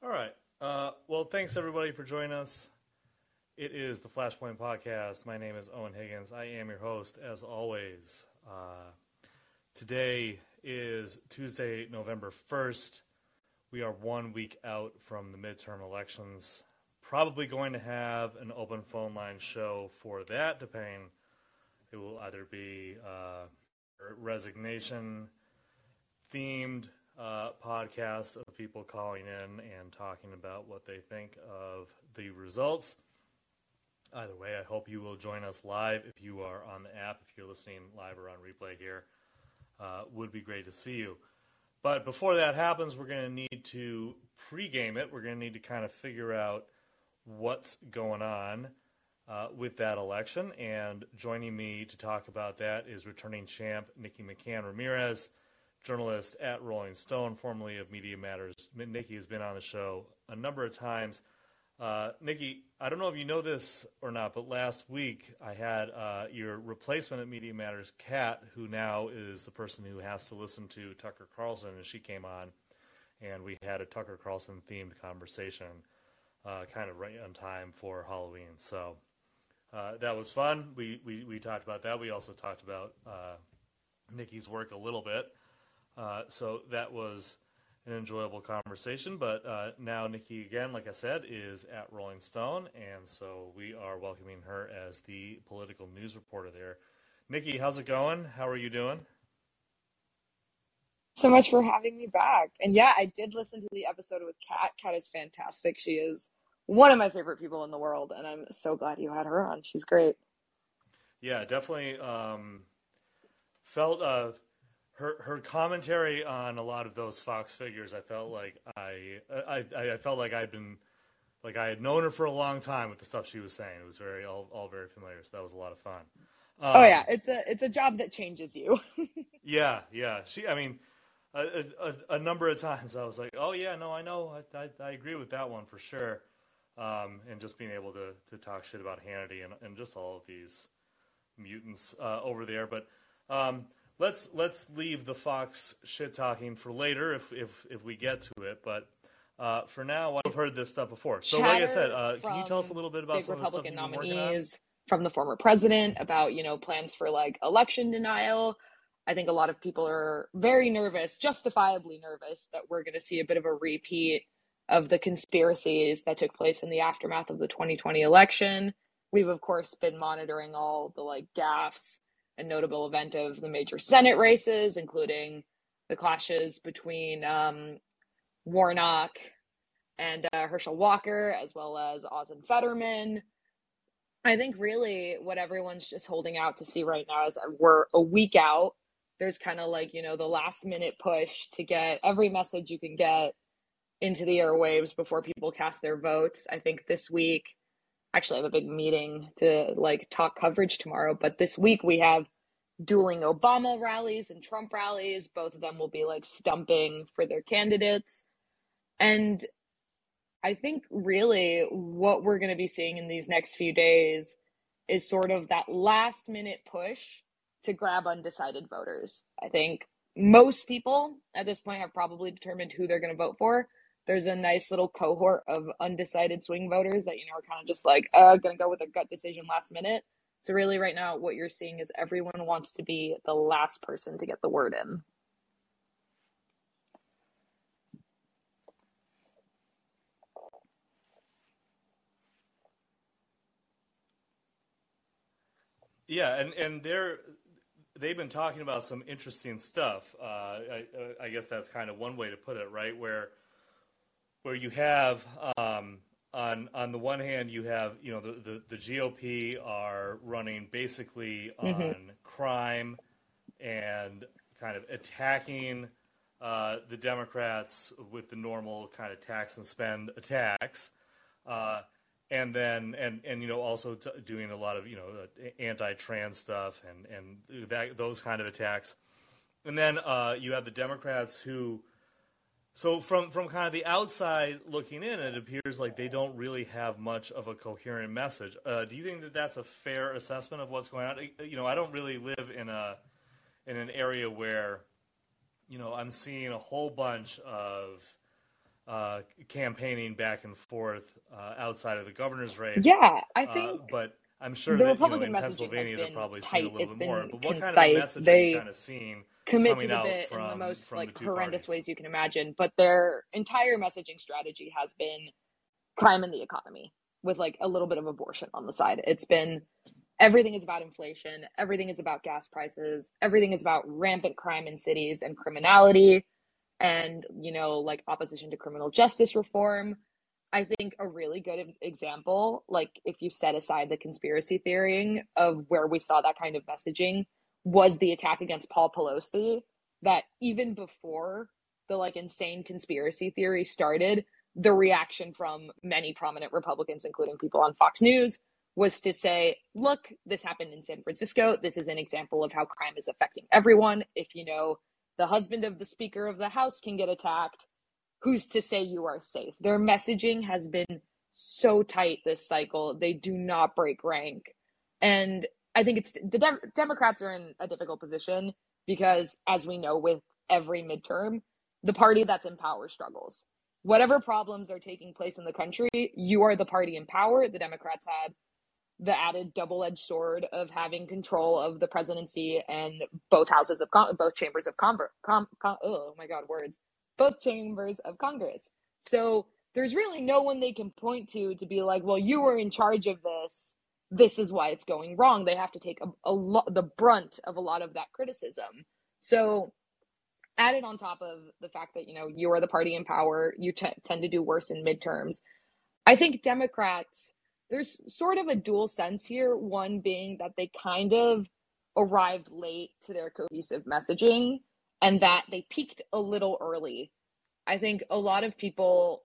All right. Uh, well, thanks everybody for joining us. It is the Flashpoint Podcast. My name is Owen Higgins. I am your host, as always. Uh, today is Tuesday, November 1st. We are one week out from the midterm elections. Probably going to have an open phone line show for that, depending. It will either be uh, resignation themed uh, podcast of people calling in and talking about what they think of the results. Either way, I hope you will join us live if you are on the app, if you're listening live or on replay here. Uh, would be great to see you. But before that happens, we're going to need to pregame it. We're going to need to kind of figure out what's going on uh, with that election. And joining me to talk about that is returning champ Nikki McCann Ramirez journalist at Rolling Stone, formerly of Media Matters. Nikki has been on the show a number of times. Uh, Nikki, I don't know if you know this or not, but last week I had uh, your replacement at Media Matters, Kat, who now is the person who has to listen to Tucker Carlson, and she came on, and we had a Tucker Carlson themed conversation, uh, kind of right on time for Halloween. So uh, that was fun. We, we we talked about that. We also talked about uh, Nikki's work a little bit. Uh, so that was an enjoyable conversation. But uh, now Nikki, again, like I said, is at Rolling Stone, and so we are welcoming her as the political news reporter there. Nikki, how's it going? How are you doing? So much for having me back. And yeah, I did listen to the episode with Kat. Kat is fantastic. She is one of my favorite people in the world, and I'm so glad you had her on. She's great. Yeah, definitely um, felt uh, her her commentary on a lot of those Fox figures, I felt like I I I felt like I'd been like I had known her for a long time with the stuff she was saying. It was very all all very familiar. So that was a lot of fun. Um, oh yeah, it's a it's a job that changes you. yeah, yeah. She, I mean, a, a, a, number of times I was like, oh yeah, no, I know, I I, I agree with that one for sure. Um, and just being able to to talk shit about Hannity and and just all of these mutants uh, over there, but. Um, let's let's leave the Fox shit talking for later if if if we get to it. But uh, for now, I've heard this stuff before. So, like I said, uh, can you tell us a little bit about some Republican of the stuff nominees from the former president about you know plans for like election denial? I think a lot of people are very nervous, justifiably nervous, that we're going to see a bit of a repeat of the conspiracies that took place in the aftermath of the 2020 election. We've of course been monitoring all the like gaffes a notable event of the major Senate races, including the clashes between um, Warnock and uh, Herschel Walker, as well as and Fetterman. I think really what everyone's just holding out to see right now is we're a week out. There's kind of like, you know, the last minute push to get every message you can get into the airwaves before people cast their votes. I think this week actually I have a big meeting to like talk coverage tomorrow. But this week we have dueling Obama rallies and Trump rallies. Both of them will be like stumping for their candidates. And I think really what we're going to be seeing in these next few days is sort of that last minute push to grab undecided voters. I think most people at this point have probably determined who they're going to vote for there's a nice little cohort of undecided swing voters that you know are kind of just like uh gonna go with a gut decision last minute. So really right now what you're seeing is everyone wants to be the last person to get the word in. Yeah and and they're they've been talking about some interesting stuff. Uh, I, I guess that's kind of one way to put it right? Where where you have um, on on the one hand you have you know the the, the GOP are running basically mm-hmm. on crime and kind of attacking uh, the Democrats with the normal kind of tax and spend attacks. Uh, and then and and you know also t- doing a lot of you know uh, anti-trans stuff and and that, those kind of attacks and then uh, you have the Democrats who so from from kind of the outside looking in, it appears like they don't really have much of a coherent message. Uh, do you think that that's a fair assessment of what's going on? You know, I don't really live in a in an area where, you know, I'm seeing a whole bunch of uh, campaigning back and forth uh, outside of the governor's race. Yeah, I Uh, think but I'm sure the that Republican you know, in Pennsylvania they're been probably tight. seeing a little It's bit more. been But what kind of concise. message They are you kind of seeing? Commit to the bit in the most from the like horrendous parties. ways you can imagine. But their entire messaging strategy has been crime in the economy with like a little bit of abortion on the side. It's been everything is about inflation, everything is about gas prices, everything is about rampant crime in cities and criminality and you know like opposition to criminal justice reform. I think a really good example, like if you set aside the conspiracy theorying of where we saw that kind of messaging, was the attack against Paul Pelosi. That even before the like insane conspiracy theory started, the reaction from many prominent Republicans, including people on Fox News, was to say, look, this happened in San Francisco. This is an example of how crime is affecting everyone. If you know the husband of the Speaker of the House can get attacked, who's to say you are safe? Their messaging has been so tight this cycle. They do not break rank. And I think it's the Dem- Democrats are in a difficult position because, as we know, with every midterm, the party that's in power struggles. Whatever problems are taking place in the country, you are the party in power. The Democrats had the added double-edged sword of having control of the presidency and both houses of con- both chambers of Congress. Com- com- oh my God, words! Both chambers of Congress. So there's really no one they can point to to be like, well, you were in charge of this. This is why it's going wrong. They have to take a, a lot the brunt of a lot of that criticism. So added on top of the fact that you know you are the party in power, you t- tend to do worse in midterms. I think Democrats there's sort of a dual sense here. One being that they kind of arrived late to their cohesive messaging and that they peaked a little early. I think a lot of people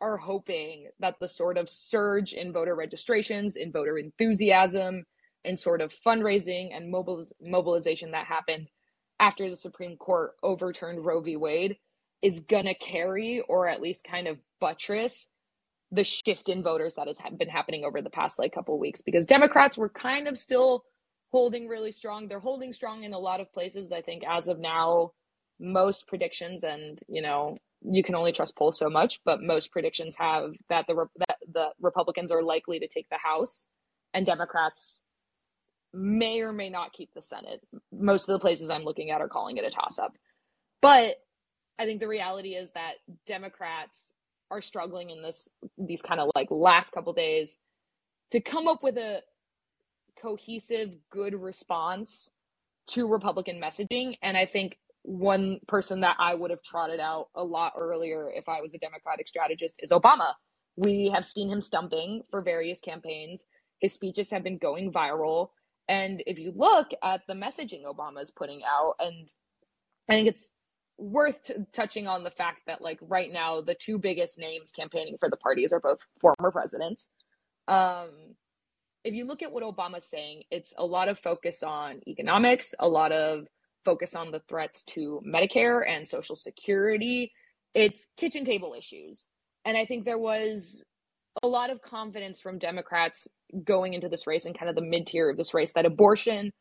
are hoping that the sort of surge in voter registrations, in voter enthusiasm, and sort of fundraising and mobiliz- mobilization that happened after the Supreme Court overturned Roe v. Wade is gonna carry or at least kind of buttress the shift in voters that has ha- been happening over the past like couple weeks because Democrats were kind of still holding really strong. They're holding strong in a lot of places. I think as of now, most predictions and you know you can only trust polls so much, but most predictions have that the that the Republicans are likely to take the House and Democrats may or may not keep the Senate. Most of the places I'm looking at are calling it a toss up. But I think the reality is that Democrats are struggling in this these kind of like last couple days to come up with a cohesive good response to Republican messaging and I think one person that I would have trotted out a lot earlier if I was a Democratic strategist is Obama. We have seen him stumping for various campaigns. His speeches have been going viral. And if you look at the messaging Obama is putting out, and I think it's worth t- touching on the fact that, like, right now, the two biggest names campaigning for the parties are both former presidents. Um, if you look at what Obama's saying, it's a lot of focus on economics, a lot of focus on the threats to Medicare and Social Security. It's kitchen table issues. And I think there was a lot of confidence from Democrats going into this race and kind of the mid tier of this race that abortion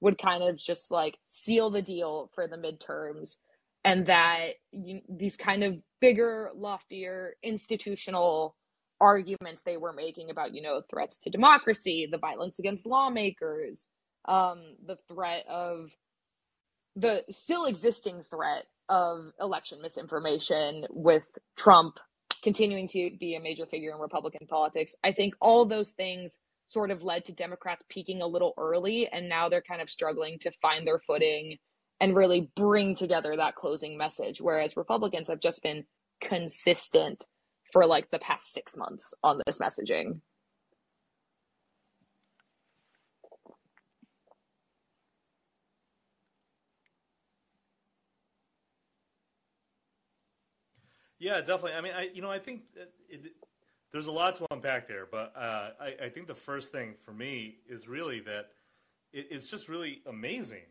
would kind of just like seal the deal for the midterms and that you, these kind of bigger, loftier institutional arguments they were making about, you know, threats to democracy, the violence against lawmakers, um, the threat of the still existing threat of election misinformation with Trump continuing to be a major figure in Republican politics. I think all those things sort of led to Democrats peaking a little early, and now they're kind of struggling to find their footing and really bring together that closing message. Whereas Republicans have just been consistent for like the past six months on this messaging. Yeah, definitely. I mean, I you know I think it, there's a lot to unpack there, but uh, I, I think the first thing for me is really that it, it's just really amazing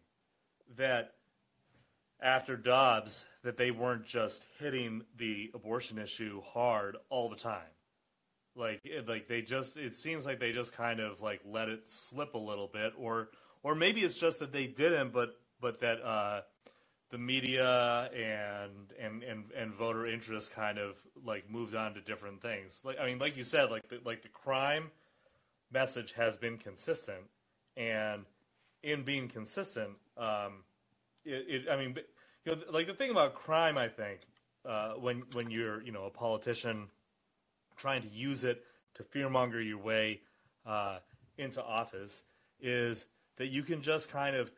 that after Dobbs that they weren't just hitting the abortion issue hard all the time. Like it, like they just it seems like they just kind of like let it slip a little bit, or or maybe it's just that they didn't, but but that uh, the media and and and and voter interest kind of like moved on to different things. Like I mean, like you said, like the, like the crime message has been consistent, and in being consistent, um, it, it I mean, you know, like the thing about crime, I think uh, when when you're you know a politician trying to use it to fearmonger your way uh, into office is that you can just kind of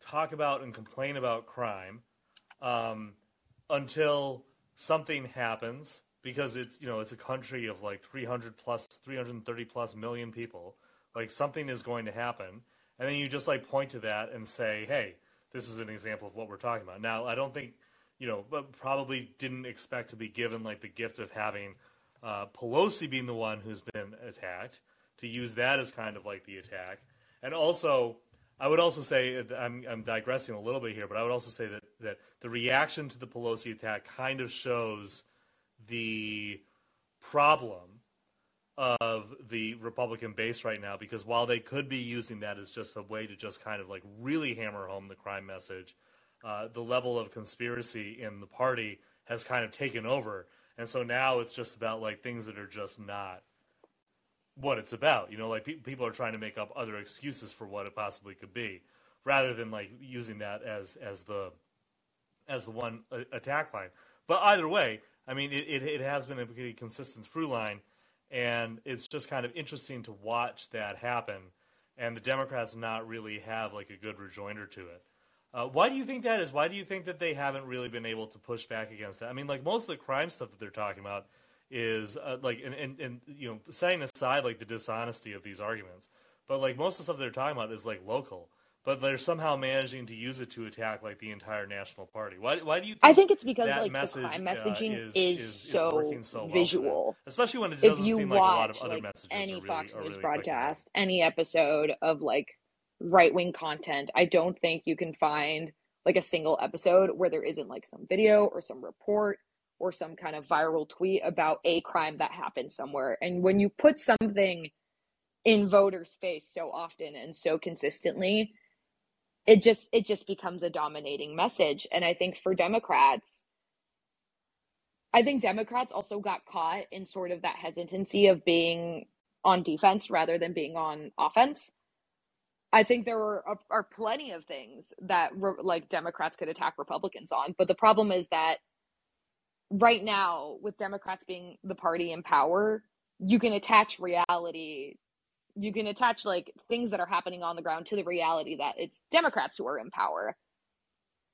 talk about and complain about crime um, until something happens because it's you know it's a country of like 300 plus 330 plus million people like something is going to happen. And then you just like point to that and say hey this is an example of what we're talking about. Now i don't think you know probably didn't expect to be given like the gift of having uh, pelosi being the one who's been attacked to use that as kind of like the attack. And also I would also say I'm, I'm digressing a little bit here, but I would also say that, that the reaction to the Pelosi attack kind of shows the problem of the Republican base right now because while they could be using that as just a way to just kind of like really hammer home the crime message, uh, the level of conspiracy in the party has kind of taken over. And so now it's just about like things that are just not what it's about. You know, like pe- people are trying to make up other excuses for what it possibly could be, rather than like using that as as the as the one uh, attack line. But either way, I mean, it, it, it has been a pretty consistent through line, and it's just kind of interesting to watch that happen. And the Democrats not really have like a good rejoinder to it. Uh, why do you think that is? Why do you think that they haven't really been able to push back against that? I mean, like most of the crime stuff that they're talking about is uh, like and, and, and you know setting aside like the dishonesty of these arguments but like most of the stuff they're talking about is like local but they're somehow managing to use it to attack like the entire national party. Why, why do you think i think it's because like message, the crime messaging uh, is, is, is, so, so visual. Well especially when it doesn't if you seem watch like a lot of other like, messages any really, fox news really broadcast any episode of like right-wing content i don't think you can find like a single episode where there isn't like some video or some report or some kind of viral tweet about a crime that happened somewhere. And when you put something in voters' face so often and so consistently, it just it just becomes a dominating message. And I think for Democrats, I think Democrats also got caught in sort of that hesitancy of being on defense rather than being on offense. I think there were are, are plenty of things that like Democrats could attack Republicans on, but the problem is that right now with democrats being the party in power you can attach reality you can attach like things that are happening on the ground to the reality that it's democrats who are in power.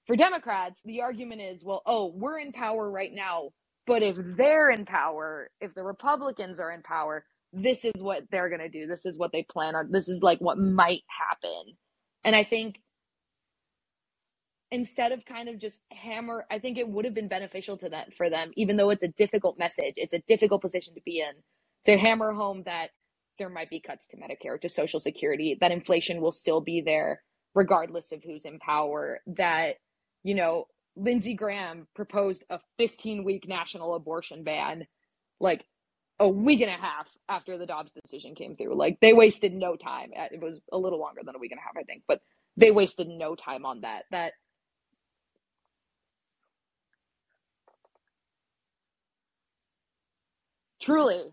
For democrats the argument is well oh we're in power right now but if they're in power if the republicans are in power this is what they're going to do. This is what they plan on. This is like what might happen. And i think instead of kind of just hammer i think it would have been beneficial to that for them even though it's a difficult message. It's a difficult position to be in to hammer home that there might be cuts to medicare to social security that inflation will still be there regardless of who's in power that you know lindsey graham proposed a 15 week national abortion ban like a week and a half after the dobbs decision came through. Like they wasted no time. Uh, it was a little longer than a week and a half i think but they wasted no time on that that Truly.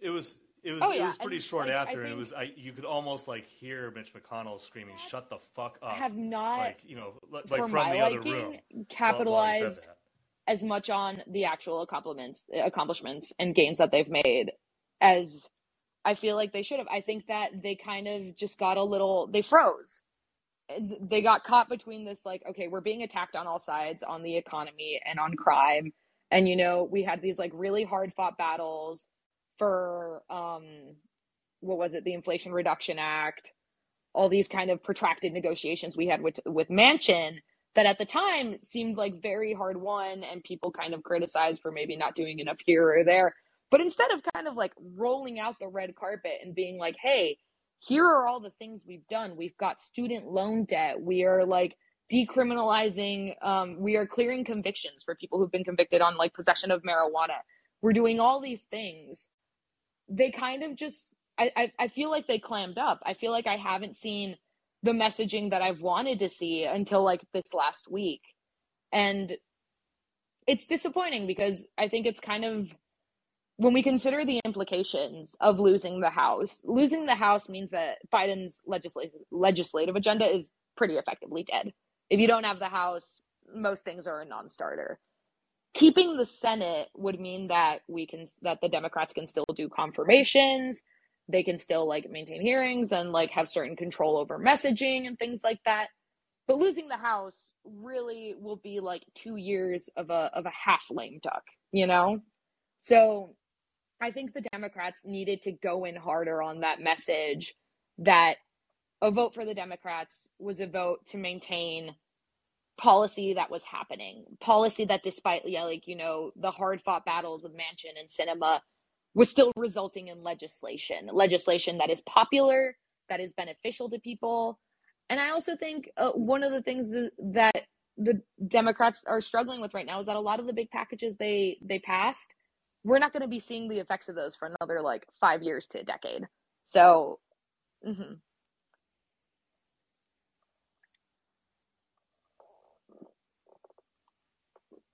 It was it was Oh, it was pretty and, short like, after, and it was I you could almost like hear Mitch McConnell screaming, "Shut the fuck up!" I have not, like you know, like from the other liking, room. he said capitalized as much on the actual accomplishments, accomplishments and gains that they've made as I feel like they should have. I think that they kind of just got a little, they froze. They got caught between this, like, okay, we're being attacked on all sides on the economy and on crime. And, you know, we had these like really hard fought battles for, um, what was it, the Inflation Reduction Act, all these kind of protracted negotiations we had with, with Manchin that at the time seemed like very hard won and people kind of criticized for maybe not doing enough here or there. But instead of kind of like rolling out the red carpet and being like, hey, here are all the things we've done. We've got student loan debt. We are like decriminalizing, um, we are clearing convictions for people who've been convicted on like possession of marijuana. We're doing all these things. They kind of just, I, I, I feel like they clammed up. I feel like I haven't seen the messaging that I've wanted to see until like this last week. And it's disappointing because I think it's kind of when we consider the implications of losing the House, losing the House means that Biden's legislative legislative agenda is pretty effectively dead. If you don't have the House, most things are a non-starter. Keeping the Senate would mean that we can that the Democrats can still do confirmations, they can still like maintain hearings and like have certain control over messaging and things like that. But losing the House really will be like two years of a of a half lame duck, you know? So I think the Democrats needed to go in harder on that message that a vote for the Democrats was a vote to maintain policy that was happening, policy that despite yeah, like, you know, the hard fought battles with Manchin and Sinema was still resulting in legislation, legislation that is popular, that is beneficial to people. And I also think uh, one of the things that the Democrats are struggling with right now is that a lot of the big packages they they passed we're not going to be seeing the effects of those for another like five years to a decade. So, mm-hmm.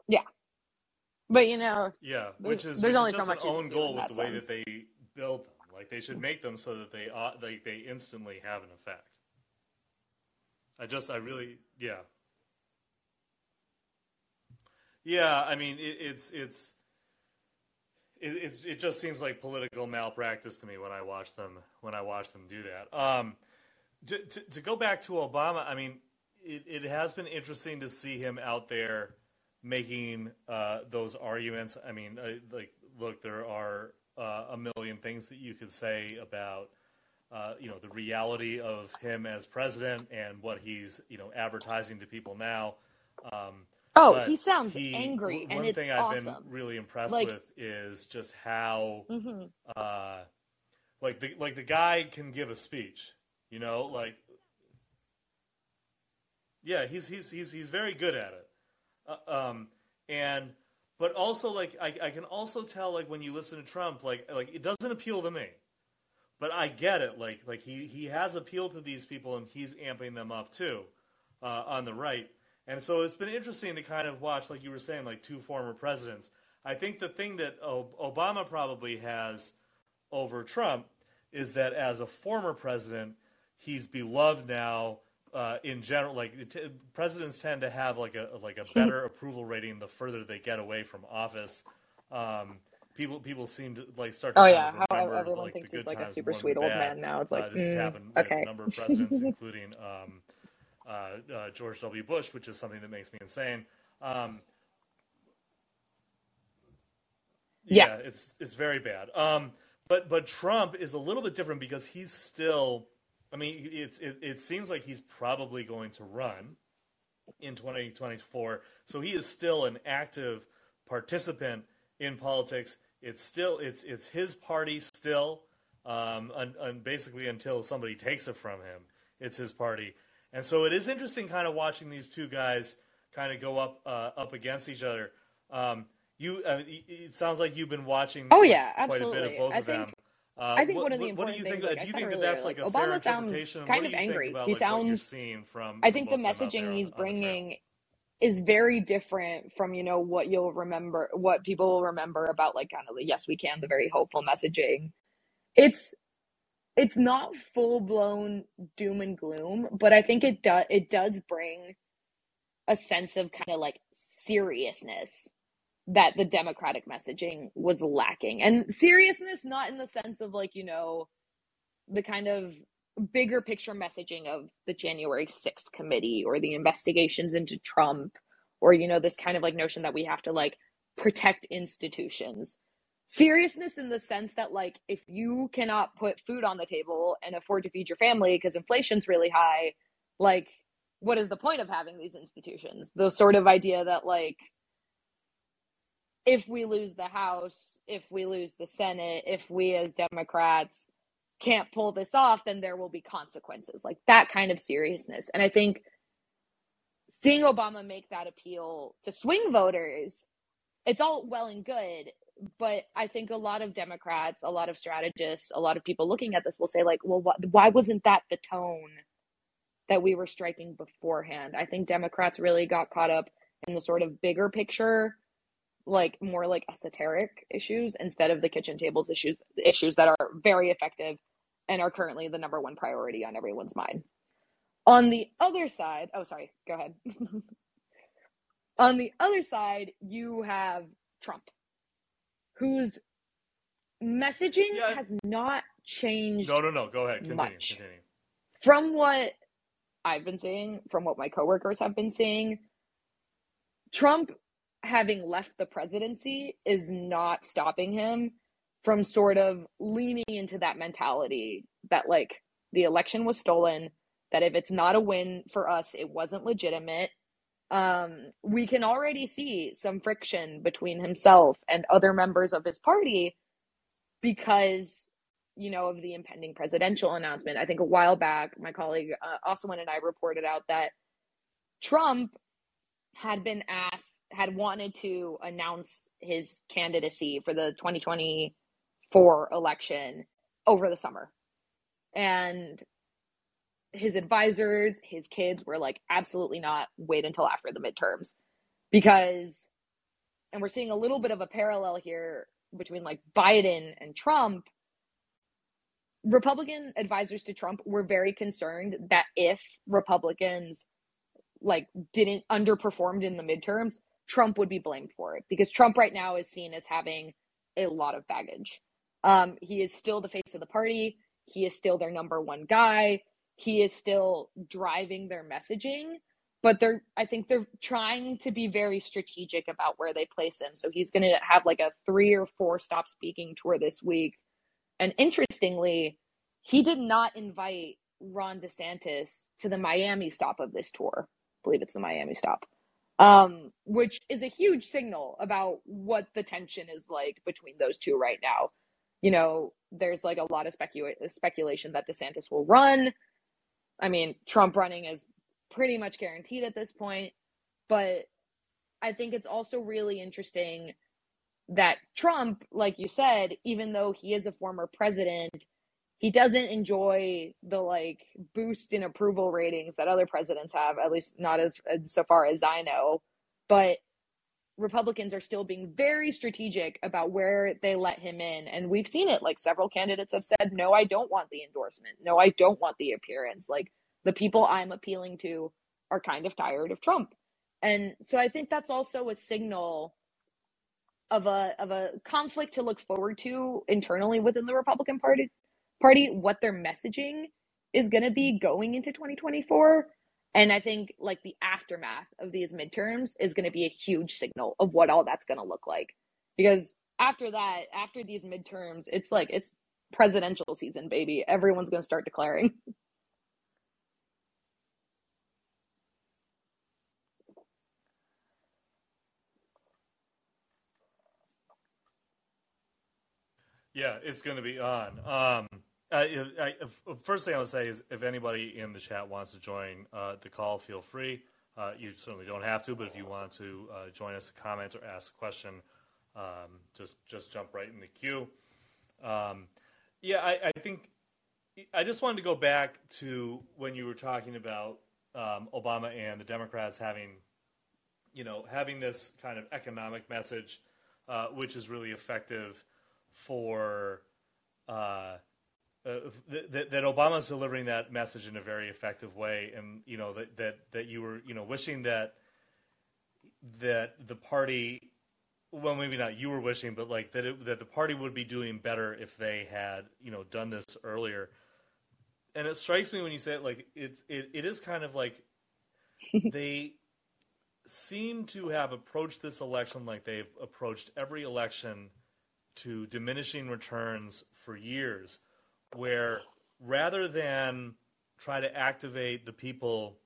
yeah, but you know, yeah, which is there's which only is so much an own goal with the way that they build them. Like they should make them so that they uh, like they instantly have an effect. I just I really yeah yeah I mean it, it's it's it, it just seems like political malpractice to me when I watch them when I watch them do that. Um, to, to, to, go back to Obama, I mean, it, it has been interesting to see him out there making uh, those arguments. I mean, uh, like, look, there are uh, a million things that you could say about. Uh, you know the reality of him as president and what he's you know advertising to people now. Um, Oh, he sounds he, angry, and it's thing I've been really impressed like, with is just how, mm-hmm. uh, like the like the guy can give a speech. You know, like yeah, he's he's he's he's very good at it. Uh, um, and but also like I, I can also tell like when you listen to Trump, like like it doesn't appeal to me. But I get it. Like like he he has appealed to these people, and he's amping them up too uh, on the right. And so it's been interesting to kind of watch, like you were saying, like two former presidents. I think the thing that Obama probably has over Trump is that as a former president, he's beloved now. Uh, in general, like t- presidents tend to have like a like a better approval rating the further they get away from office. Um, people people seem to like start. To oh yeah, how everyone like, thinks he's like a super sweet old man now. It's like uh, this mm, has happened okay. with a number of presidents, including um, uh, uh, George W. Bush, which is something that makes me insane. Um, yeah. yeah. it's it's very bad. Um, but but Trump is a little bit different because he's still. I mean, it's it, it seems like he's probably going to run in 2024. So he is still an active participant in politics. It's still it's it's his party still, um, and, and basically until somebody takes it from him, it's his party. And so it is interesting, kind of watching these two guys kind of go up uh, up against each other. Um, you, uh, it sounds like you've been watching. Oh yeah, quite absolutely. a bit of both I of think, them. Uh, I think what, one of the important what do you things, think, like do you think that that's like, like a Obama fair sounds kind of angry. About, he like, sounds. from, I think the messaging he's bringing is very different from you know what you'll remember, what people will remember about like kind of the yes we can, the very hopeful messaging. It's it's not full blown doom and gloom, but I think it does it does bring a sense of kind of like seriousness that the democratic messaging was lacking. And seriousness not in the sense of like, you know, the kind of bigger picture messaging of the January 6th committee or the investigations into Trump or you know this kind of like notion that we have to like protect institutions seriousness in the sense that like if you cannot put food on the table and afford to feed your family because inflation's really high like what is the point of having these institutions the sort of idea that like if we lose the house if we lose the senate if we as democrats can't pull this off then there will be consequences like that kind of seriousness and i think seeing obama make that appeal to swing voters it's all well and good but I think a lot of Democrats, a lot of strategists, a lot of people looking at this will say, like, well, wh- why wasn't that the tone that we were striking beforehand. I think Democrats really got caught up in the sort of bigger picture, like more like esoteric issues instead of the kitchen tables issues issues that are very effective and are currently the number one priority on everyone's mind. On the other side, oh sorry, go ahead. on the other side, you have Trump, whose messaging Yeah. has not changed No, no, no. Go ahead. Continue. Much. Continue. from what I've been seeing, from what my coworkers have been seeing, Trump having left the presidency is not stopping him from sort of leaning into that mentality that like the election was stolen, that if it's not a win for us, it wasn't legitimate. Um, we can already see some friction between himself and other members of his party because you know, of the impending presidential announcement. I think a while back, my colleague uh, Asawin and I reported out that Trump had been asked, had wanted to announce his candidacy for the 2024 election over the summer. And his advisors, his kids were like, absolutely not, wait until after the midterms. Because, and we're seeing a little bit of a parallel here between like Biden and Trump Republican advisors to Trump were very concerned that if Republicans like didn't underperformed in the midterms, Trump would be blamed for it because Trump right now is seen as having a lot of baggage. Um, he is still the face of the party. He is still their number one guy. He is still driving their messaging, but they're I think they're trying to be very strategic about where they place him. So he's going to have like a three or four stop speaking tour this week and interestingly, he did not invite Ron DeSantis to the Miami stop of this tour. I believe it's the Miami stop. Um, which is a huge signal about what the tension is like between those two right now. You know, there's like a lot of specula- speculation that DeSantis will run. I mean, Trump running is pretty much guaranteed at this point, but I think it's also really interesting that Trump, like you said, even though he is a former president, he doesn't enjoy the like boost in approval ratings that other presidents have, at least not as, as so far as I know. But Republicans are still being very strategic about where they let him in. And we've seen it. Like several candidates have said, no, I don't want the endorsement. No, I don't want the appearance. Like the people I'm appealing to are kind of tired of Trump. And so I think that's also a signal of a of a conflict to look forward to internally within the Republican Party party what their messaging is going to be going into 2024 and I think like the aftermath of these midterms is going to be a huge signal of what all that's going to look like. Because after that after these midterms it's like it's presidential season baby. Everyone's going to start declaring. Yeah, it's going to be on. Um, I, I, first thing I would say is if anybody in the chat wants to join uh, the call, feel free. Uh, you certainly don't have to, but if you want to uh, join us to comment or ask a question, um, just just jump right in the queue. Um, yeah, I, I, think I just wanted to go back to when you were talking about um, Obama and the Democrats having, you know, having this kind of economic message, uh, which is really effective for uh, uh, that, that Obama's delivering that message in a very effective way, and you know that that that you were you know wishing that that the party, well maybe not you were wishing, but like that it, that the party would be doing better if they had you know done this earlier. And it strikes me when you say it like it it, it is kind of like they seem to have approached this election like they've approached every election to diminishing returns for years, where rather than try to activate the people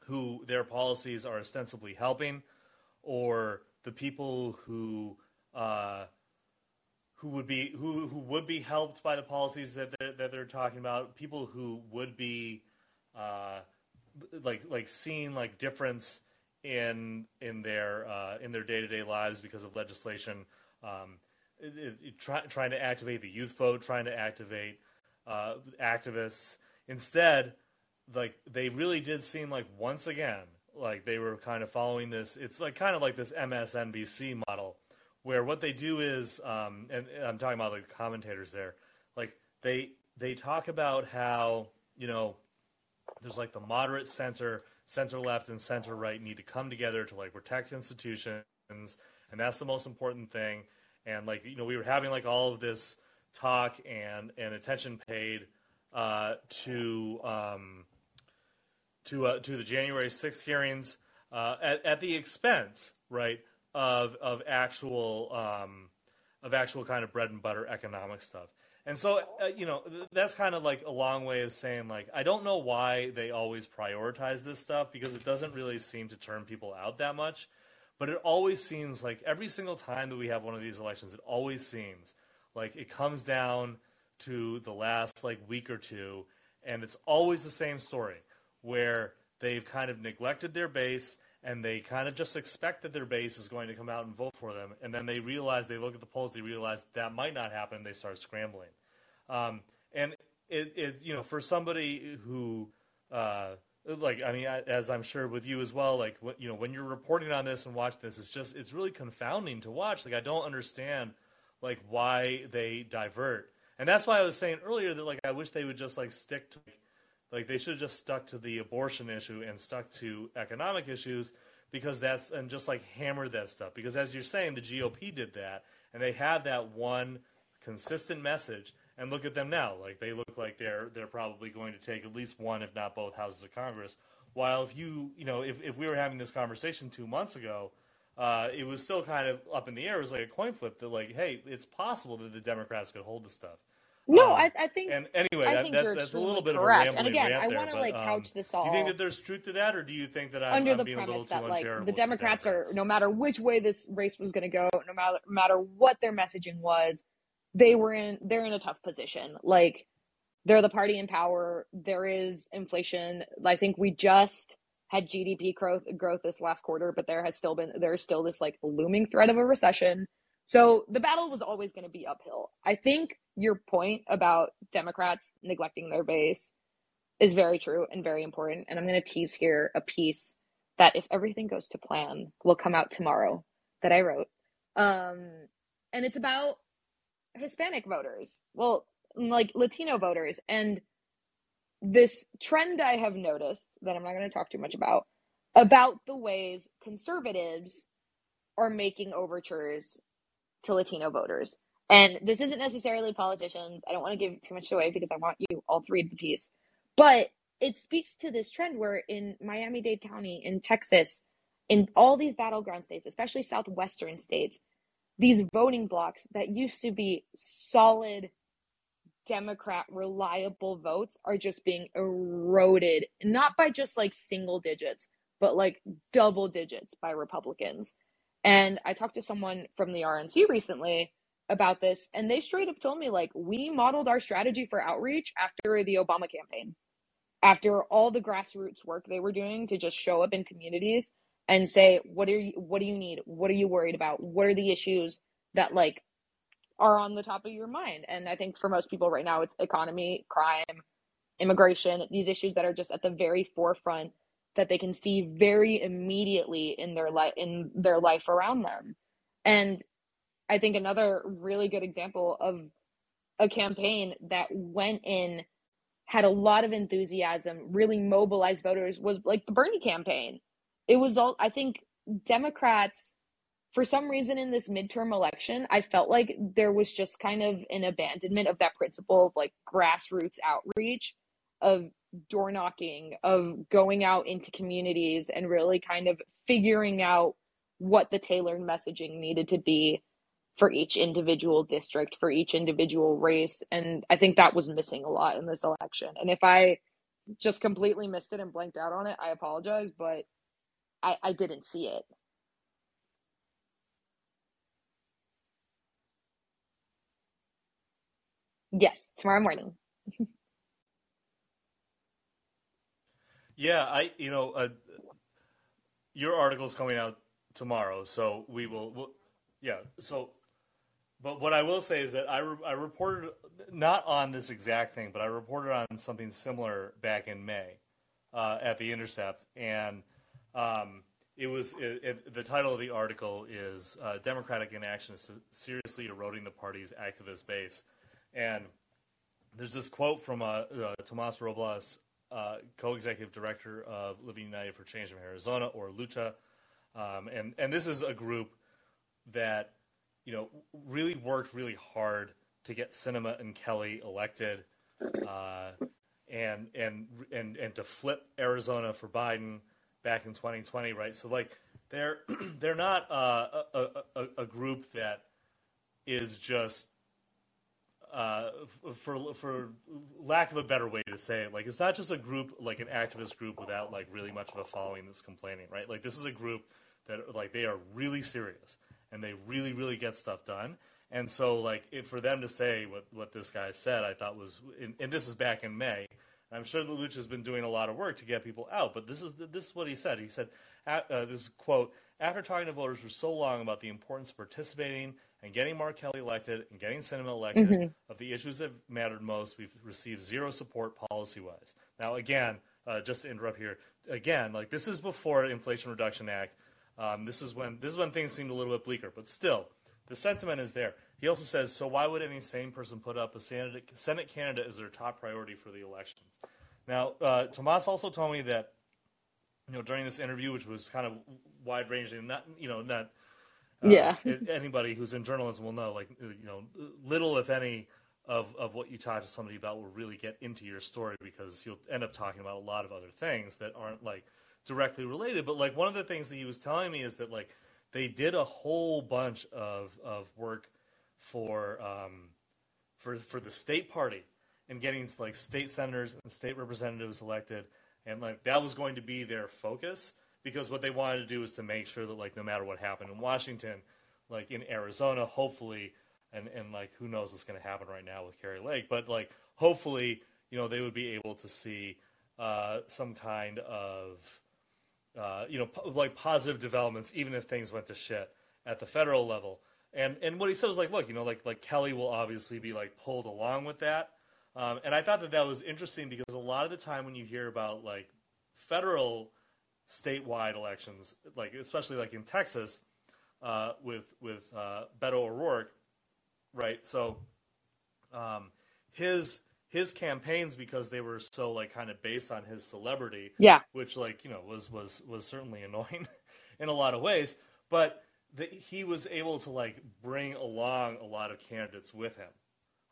who their policies are ostensibly helping, or the people who uh, who would be who, who would be helped by the policies that they're, that they're talking about, people who would be uh, like like seeing like difference in in their uh, in their day to day lives because of legislation. Um, try, trying to activate the youth vote, trying to activate uh, activists. Instead, like they really did seem like once again like they were kind of following this. It's like kind of like this MSNBC model where what they do is, um, and I'm talking about the commentators there, like they they talk about how you know there's like the moderate center, center left, and center right need to come together to like protect institutions, and that's the most important thing. And like you know, we were having like all of this talk and and attention paid uh, to um, to uh, to the January sixth hearings uh, at at the expense, right, of of actual um, of actual kind of bread and butter economic stuff. And so, uh, you know, that's kind of like a long way of saying, like, I don't know why they always prioritize this stuff because it doesn't really seem to turn people out that much. But it always seems like every single time that we have one of these elections, it always seems like it comes down to the last like week or two, and it's always the same story where they've kind of neglected their base and they kind of just expect that their base is going to come out and vote for them, and then they realize they look at the polls, they realize that might not happen, they start scrambling. Um, and it, it, you know, for somebody who, uh, like, I mean, as I'm sure with you as well, like, you know, when you're reporting on this and watch this, it's just, it's really confounding to watch. Like, I don't understand, like, why they divert. And that's why I was saying earlier that, like, I wish they would just, like, stick to, like they should have just stuck to the abortion issue and stuck to economic issues because that's and just like hammer that stuff because as you're saying the GOP did that and they have that one consistent message and look at them now like they look like they're they're probably going to take at least one if not both houses of Congress while if you you know if, if we were having this conversation two months ago uh, it was still kind of up in the air it was like a coin flip that like hey it's possible that the Democrats could hold the stuff no, um, I, I, think. And anyway, I that, think that's, that's a little bit correct. of a rambling And again, I want to like couch um, this all. Do you think that there's truth to that, or do you think that I'm, under I'm the being premise a little that like the Democrats, the Democrats are no matter which way this race was going to go, no matter no matter what their messaging was, they were in they're in a tough position. Like they're the party in power. There is inflation. I think we just had GDP growth growth this last quarter, but there has still been there's still this like looming threat of a recession. So the battle was always going to be uphill. I think your point about Democrats neglecting their base is very true and very important. And I'm going to tease here a piece that, if everything goes to plan, will come out tomorrow that I wrote. Um, and it's about Hispanic voters, well, like Latino voters. And this trend I have noticed that I'm not going to talk too much about about the ways conservatives are making overtures to Latino voters. And this isn't necessarily politicians. I don't want to give too much away because I want you all to read the piece. But it speaks to this trend where in Miami Dade County, in Texas, in all these battleground states, especially southwestern states, these voting blocks that used to be solid Democrat reliable votes are just being eroded, not by just like single digits, but like double digits by Republicans. And I talked to someone from the RNC recently about this and they straight up told me like we modeled our strategy for outreach after the Obama campaign. After all the grassroots work they were doing to just show up in communities and say what are you what do you need? What are you worried about? What are the issues that like are on the top of your mind? And I think for most people right now it's economy, crime, immigration, these issues that are just at the very forefront that they can see very immediately in their life in their life around them. And I think another really good example of a campaign that went in, had a lot of enthusiasm, really mobilized voters was like the Bernie campaign. It was all, I think Democrats, for some reason in this midterm election, I felt like there was just kind of an abandonment of that principle of like grassroots outreach, of door knocking, of going out into communities and really kind of figuring out what the tailored messaging needed to be for each individual district, for each individual race. And I think that was missing a lot in this election. And if I just completely missed it and blanked out on it, I apologize, but I, I didn't see it. Yes, tomorrow morning. yeah, I you know uh, your article is coming out tomorrow, so we will. We'll, yeah, so but what I will say is that I, re- I reported not on this exact thing, but I reported on something similar back in May, uh, at the Intercept, and um, it was it, it, the title of the article is uh, "Democratic Inaction is Seriously Eroding the Party's Activist Base," and there's this quote from uh, uh, Tomas Robles, uh, co-executive director of Living United for Change in Arizona, or Lucha, um, and and this is a group that you know really worked really hard to get Sinema and Kelly elected, uh, and and and and to flip Arizona for Biden back in 2020, right? So like they're they're not uh, a, a, a group that is just uh, for for lack of a better way to say it, like it's not just a group like an activist group without like really much of a following that's complaining, right? Like this is a group that like they are really serious and they really really get stuff done. And so like it, for them to say what what this guy said, I thought was, and, and this is back in May. I'm sure that Lucha has been doing a lot of work to get people out, but this is this is what he said. He said, uh, "This quote: After talking to voters for so long about the importance of participating and getting Mark Kelly elected and getting Sinema elected mm-hmm. of the issues that mattered most, we've received zero support policy wise. Now, again, uh, just to interrupt here, again, like this is before Inflation Reduction Act. Um, this is when this is when things seemed a little bit bleaker, but still, the sentiment is there. He also says, so why would any sane person put up a Senate, Senate candidate as their top priority for the elections? Now, uh, Tomas also told me that, you know, during this interview, which was kind of wide ranging, not, you know, not uh, yeah. anybody who's in journalism will know, like, you know, little, if any, of, of what you talk to somebody about will really get into your story because you'll end up talking about a lot of other things that aren't like directly related. But like one of the things that he was telling me is that like they did a whole bunch of, of work for um, for for the state party and getting like state senators and state representatives elected, and like that was going to be their focus because what they wanted to do was to make sure that like no matter what happened in Washington, like in Arizona, hopefully, and and like who knows what's going to happen right now with Kari Lake, but like hopefully, you know, they would be able to see uh, some kind of uh, you know po- like positive developments, even if things went to shit at the federal level. And and what he said was like, look, you know, like like Kelly will obviously be like pulled along with that. Um, and I thought that that was interesting because a lot of the time when you hear about like federal statewide elections, like especially like in Texas, uh, with with uh, Beto O'Rourke, right? So um, his his campaigns because they were so like kind of based on his celebrity, yeah, which like you know was was was certainly annoying in a lot of ways, but the, he was able to like bring along a lot of candidates with him,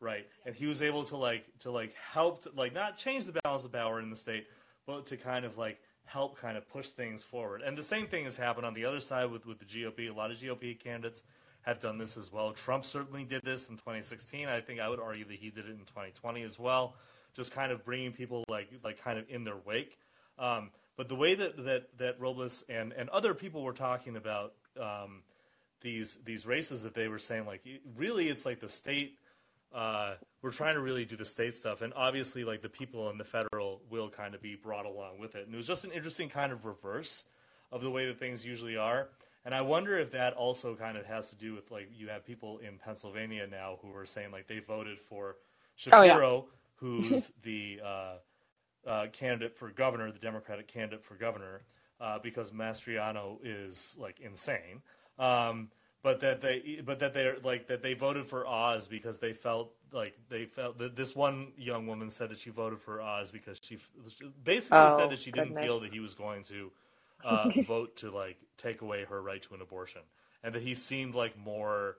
right? And he was able to like to like help to, like not change the balance of power in the state, but to kind of like help kind of push things forward. And the same thing has happened on the other side with, with the GOP. A lot of GOP candidates have done this as well. Trump certainly did this in 2016. I think I would argue that he did it in 2020 as well, just kind of bringing people like like kind of in their wake. Um, but the way that that that Robles and and other people were talking about um, these these races that they were saying like really it's like the state uh, we're trying to really do the state stuff, and obviously, like the people in the federal will kind of be brought along with it. And it was just an interesting kind of reverse of the way that things usually are. And I wonder if that also kind of has to do with like you have people in Pennsylvania now who are saying like they voted for Shapiro, oh, yeah. who's the uh, uh, candidate for governor, the Democratic candidate for governor, uh, because Mastriano is like insane. Um, but that they but that they're like that they voted for Oz because they felt like they felt that this one young woman said that she voted for Oz because she basically oh, said that she didn't goodness. feel that he was going to uh, vote to like take away her right to an abortion and that he seemed like more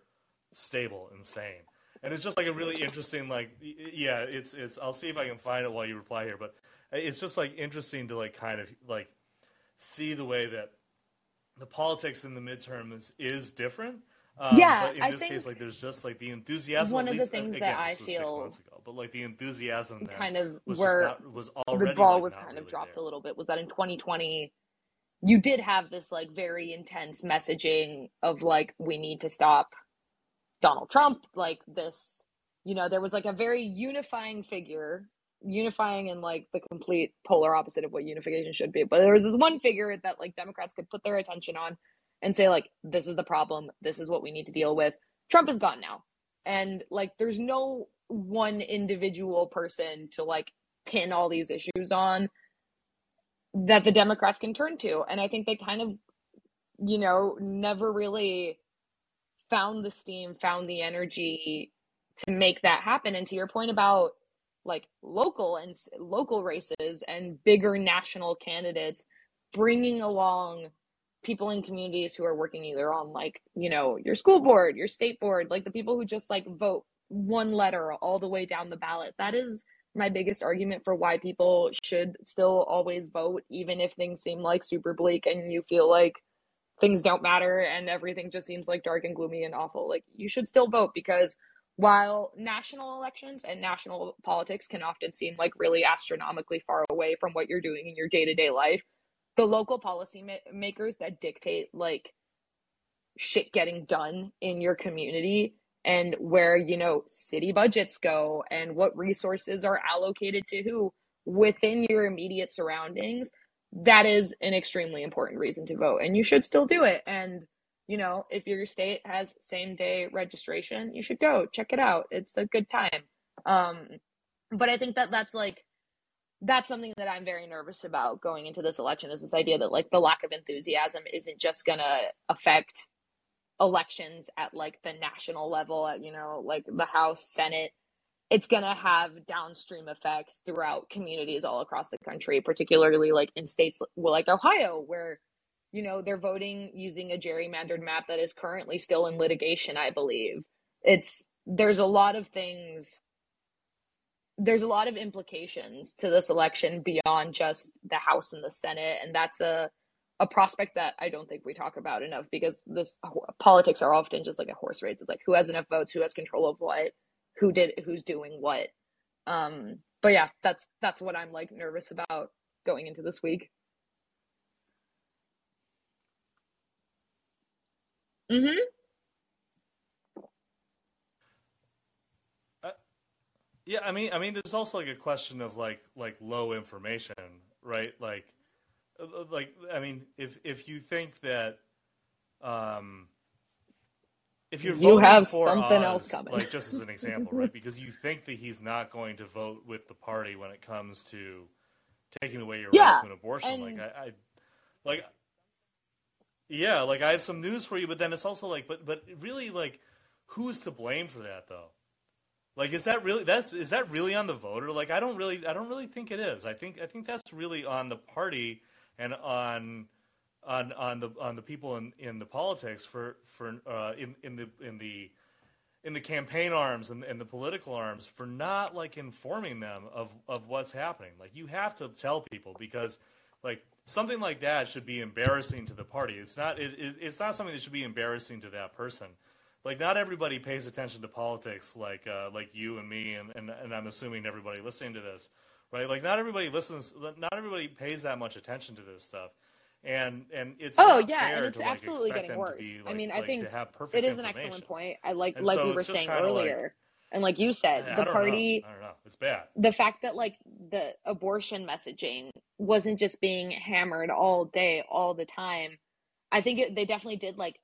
stable and sane and it's just like a really interesting like yeah it's it's I'll see if I can find it while you reply here but it's just like interesting to like kind of like see the way that the politics in the midterm is, is different. Um, yeah, but in I this case, like there's just like the enthusiasm. One of the things again, that I feel six months ago, but like the enthusiasm kind of was where not, was already the ball like, was kind really of dropped there. a little bit was that in 2020 you did have this like very intense messaging of like we need to stop Donald Trump, like this, you know, there was like a very unifying figure unifying and like the complete polar opposite of what unification should be. But there was this one figure that like Democrats could put their attention on and say like this is the problem, this is what we need to deal with. Trump is gone now. And like there's no one individual person to like pin all these issues on. that the Democrats can turn to. And I think they kind of, you know, never really found the steam, found the energy to make that happen. And to your point about like local and local races and bigger national candidates bringing along people in communities who are working either on like you know your school board your state board like the people who just like vote one letter all the way down the ballot. That is my biggest argument for why people should still always vote even if things seem like super bleak and you feel like things don't matter and everything just seems like dark and gloomy and awful. Like you should still vote because while national elections and national politics can often seem like really astronomically far away from what you're doing in your day-to-day life the local policy ma- makers that dictate like shit getting done in your community and where you know city budgets go and what resources are allocated to who within your immediate surroundings that is an extremely important reason to vote and you should still do it. And you know if your state has same day registration you should go check it out it's a good time um but i think that that's like that's something that I'm very nervous about going into this election is this idea that like the lack of enthusiasm isn't just gonna affect elections at like the national level at you know like the House, Senate. It's gonna have downstream effects throughout communities all across the country, particularly like in states like Ohio, where you know they're voting using a gerrymandered map that is currently still in litigation. I believe it's there's a lot of things there's a lot of implications to this election beyond just the House and the Senate, and that's a a prospect that I don't think we talk about enough because this politics are often just like a horse race. It's like who has enough votes, who has control of what, who did, who's doing what. Um, but yeah, that's that's what I'm like nervous about going into this week. Mm-hmm. Yeah, I mean, I mean, there's also like a question of like like low information, right? Like, uh, uh, like I mean, if if you think that, um, if you're you have something Oz, else coming, like just as an example, right? Because you think that he's not going to vote with the party when it comes to taking away your yeah, rights to an abortion. and... Like I, I, like, yeah, like I have some news for you, but then it's also like, but but really, like, who's to blame for that though? Like, is that really that's is that really on the voter? Like, I don't really I don't really think it is. I think I think that's really on the party and on on on the on the people in, in the politics for for uh, in in the in the in the campaign arms and, and the political arms for not like informing them of of what's happening. Like, you have to tell people because like something like that should be embarrassing to the party. It's not it, it, it's not something that should be embarrassing to that person like not everybody pays attention to politics like uh, like you and me and, and, and I'm assuming everybody listening to this, right? Like not everybody listens, not everybody pays that much attention to this stuff, and and it's oh yeah, and it's to, absolutely like, getting worse. Be, like, I mean, I like, think it is an excellent point. I like and like so we were saying earlier. And like you said, I the party know. I don't know. It's bad. The fact that like the abortion messaging wasn't just being hammered all day, all the time. I think it, they definitely did like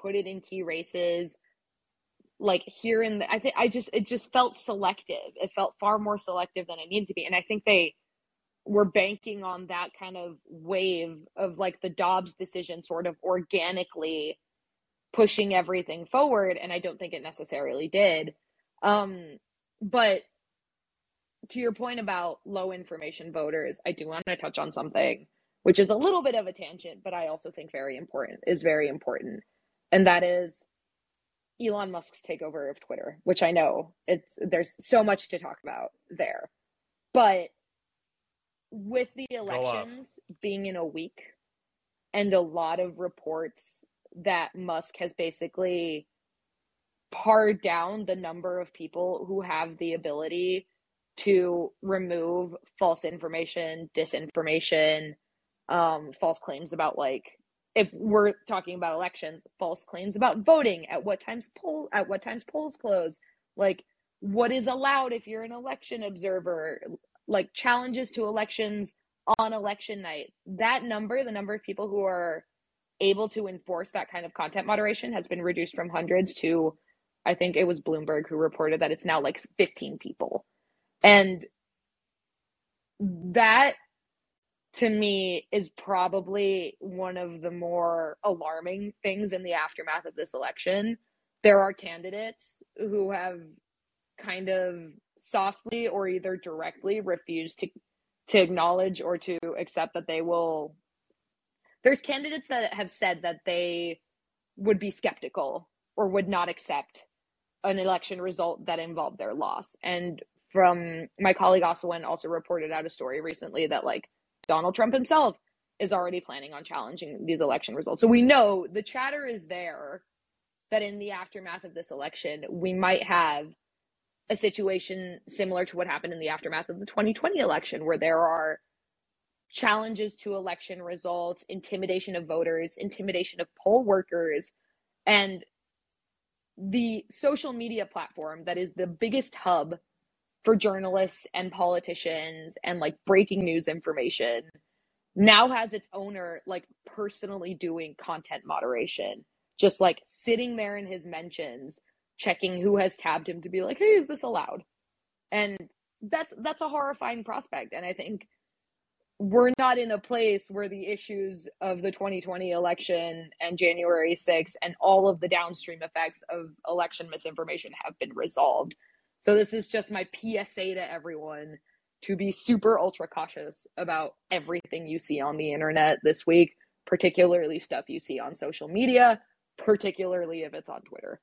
put it in key races like here in the, I think I just it just felt selective. It felt far more selective than it needed to be, and I think they were banking on that kind of wave of like the Dobbs decision, sort of organically pushing everything forward, and I don't think it necessarily did. Um, but to your point about low information voters, I do want to touch on something which is a little bit of a tangent, but I also think very important is very important, and that is Elon Musk's takeover of Twitter, which I know it's there's so much to talk about there. But with the elections being in a week and a lot of reports that Musk has basically pared down the number of people who have the ability to remove false information, disinformation, um, false claims about like if we're talking about elections, false claims about voting, at what times poll at what times polls close, like what is allowed if you're an election observer, like challenges to elections on election night. That number, the number of people who are able to enforce that kind of content moderation has been reduced from hundreds to I think it was Bloomberg who reported that it's now like 15 people. And that to me is probably one of the more alarming things in the aftermath of this election. There are candidates who have kind of softly or either directly refused to to acknowledge or to accept that they will there's candidates that have said that they would be skeptical or would not accept an election result that involved their loss and from my colleague Asawin also reported out a story recently that like Donald Trump himself is already planning on challenging these election results. So we know the chatter is there that in the aftermath of this election, we might have a situation similar to what happened in the aftermath of the 2020 election, where there are challenges to election results, intimidation of voters, intimidation of poll workers, and the social media platform that is the biggest hub for journalists and politicians and like breaking news information now has its owner like personally doing content moderation. Just like sitting there in his mentions checking who has tabbed him to be like hey is this allowed? And that's that's a horrifying prospect. And i think we're not in a place where the issues of the 2020 election and January 6th and all of the downstream effects of election misinformation have been resolved. So this is just my PSA to everyone to be super ultra cautious about everything you see on the internet this week, particularly stuff you see on social media, particularly if it's on Twitter.